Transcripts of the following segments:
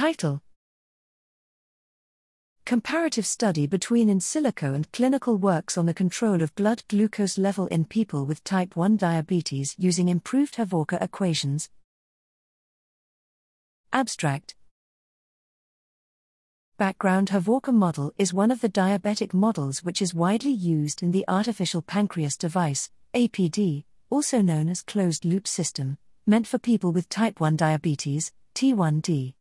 Title Comparative study between in silico and clinical works on the control of blood glucose level in people with type 1 diabetes using improved Hovorka equations. Abstract Background Hovorka model is one of the diabetic models which is widely used in the artificial pancreas device, APD, also known as closed loop system, meant for people with type 1 diabetes, T1D.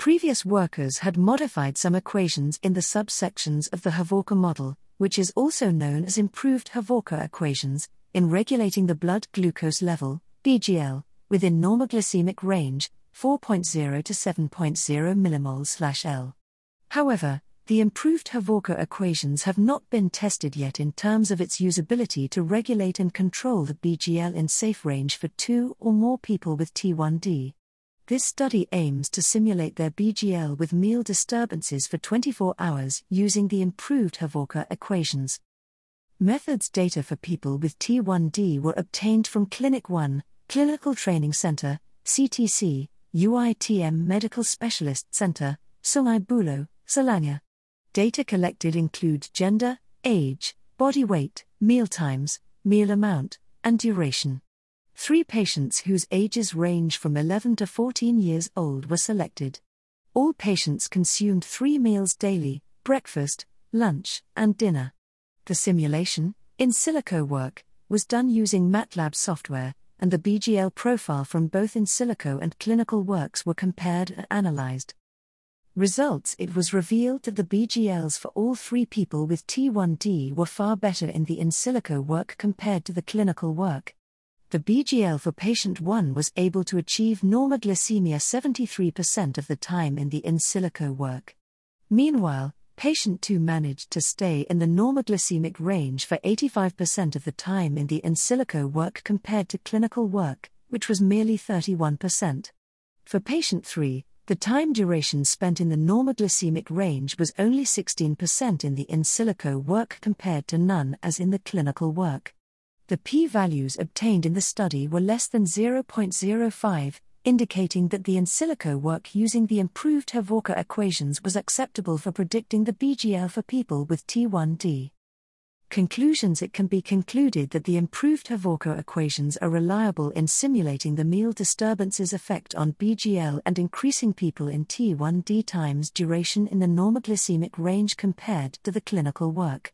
Previous workers had modified some equations in the subsections of the Hovorka model, which is also known as improved Hovorka equations, in regulating the blood glucose level, BGL, within normoglycemic range, 4.0 to 7.0 mmol/L. However, the improved Hovorka equations have not been tested yet in terms of its usability to regulate and control the BGL in safe range for two or more people with T1D. This study aims to simulate their BGL with meal disturbances for 24 hours using the improved Hovorka equations. Methods data for people with T1D were obtained from Clinic 1, Clinical Training Center, CTC, UITM Medical Specialist Center, Sungai Buloh, Selangor. Data collected include gender, age, body weight, meal times, meal amount, and duration. Three patients whose ages range from 11 to 14 years old were selected. All patients consumed three meals daily breakfast, lunch, and dinner. The simulation, in silico work, was done using MATLAB software, and the BGL profile from both in silico and clinical works were compared and analyzed. Results It was revealed that the BGLs for all three people with T1D were far better in the in silico work compared to the clinical work the BGL for patient 1 was able to achieve normoglycemia 73% of the time in the in silico work. Meanwhile, patient 2 managed to stay in the normoglycemic range for 85% of the time in the in silico work compared to clinical work, which was merely 31%. For patient 3, the time duration spent in the normoglycemic range was only 16% in the in silico work compared to none as in the clinical work the p values obtained in the study were less than 0.05, indicating that the in silico work using the improved Hovorka equations was acceptable for predicting the BGL for people with T1D. Conclusions It can be concluded that the improved Hovorka equations are reliable in simulating the meal disturbances effect on BGL and increasing people in T1D times duration in the normoglycemic range compared to the clinical work.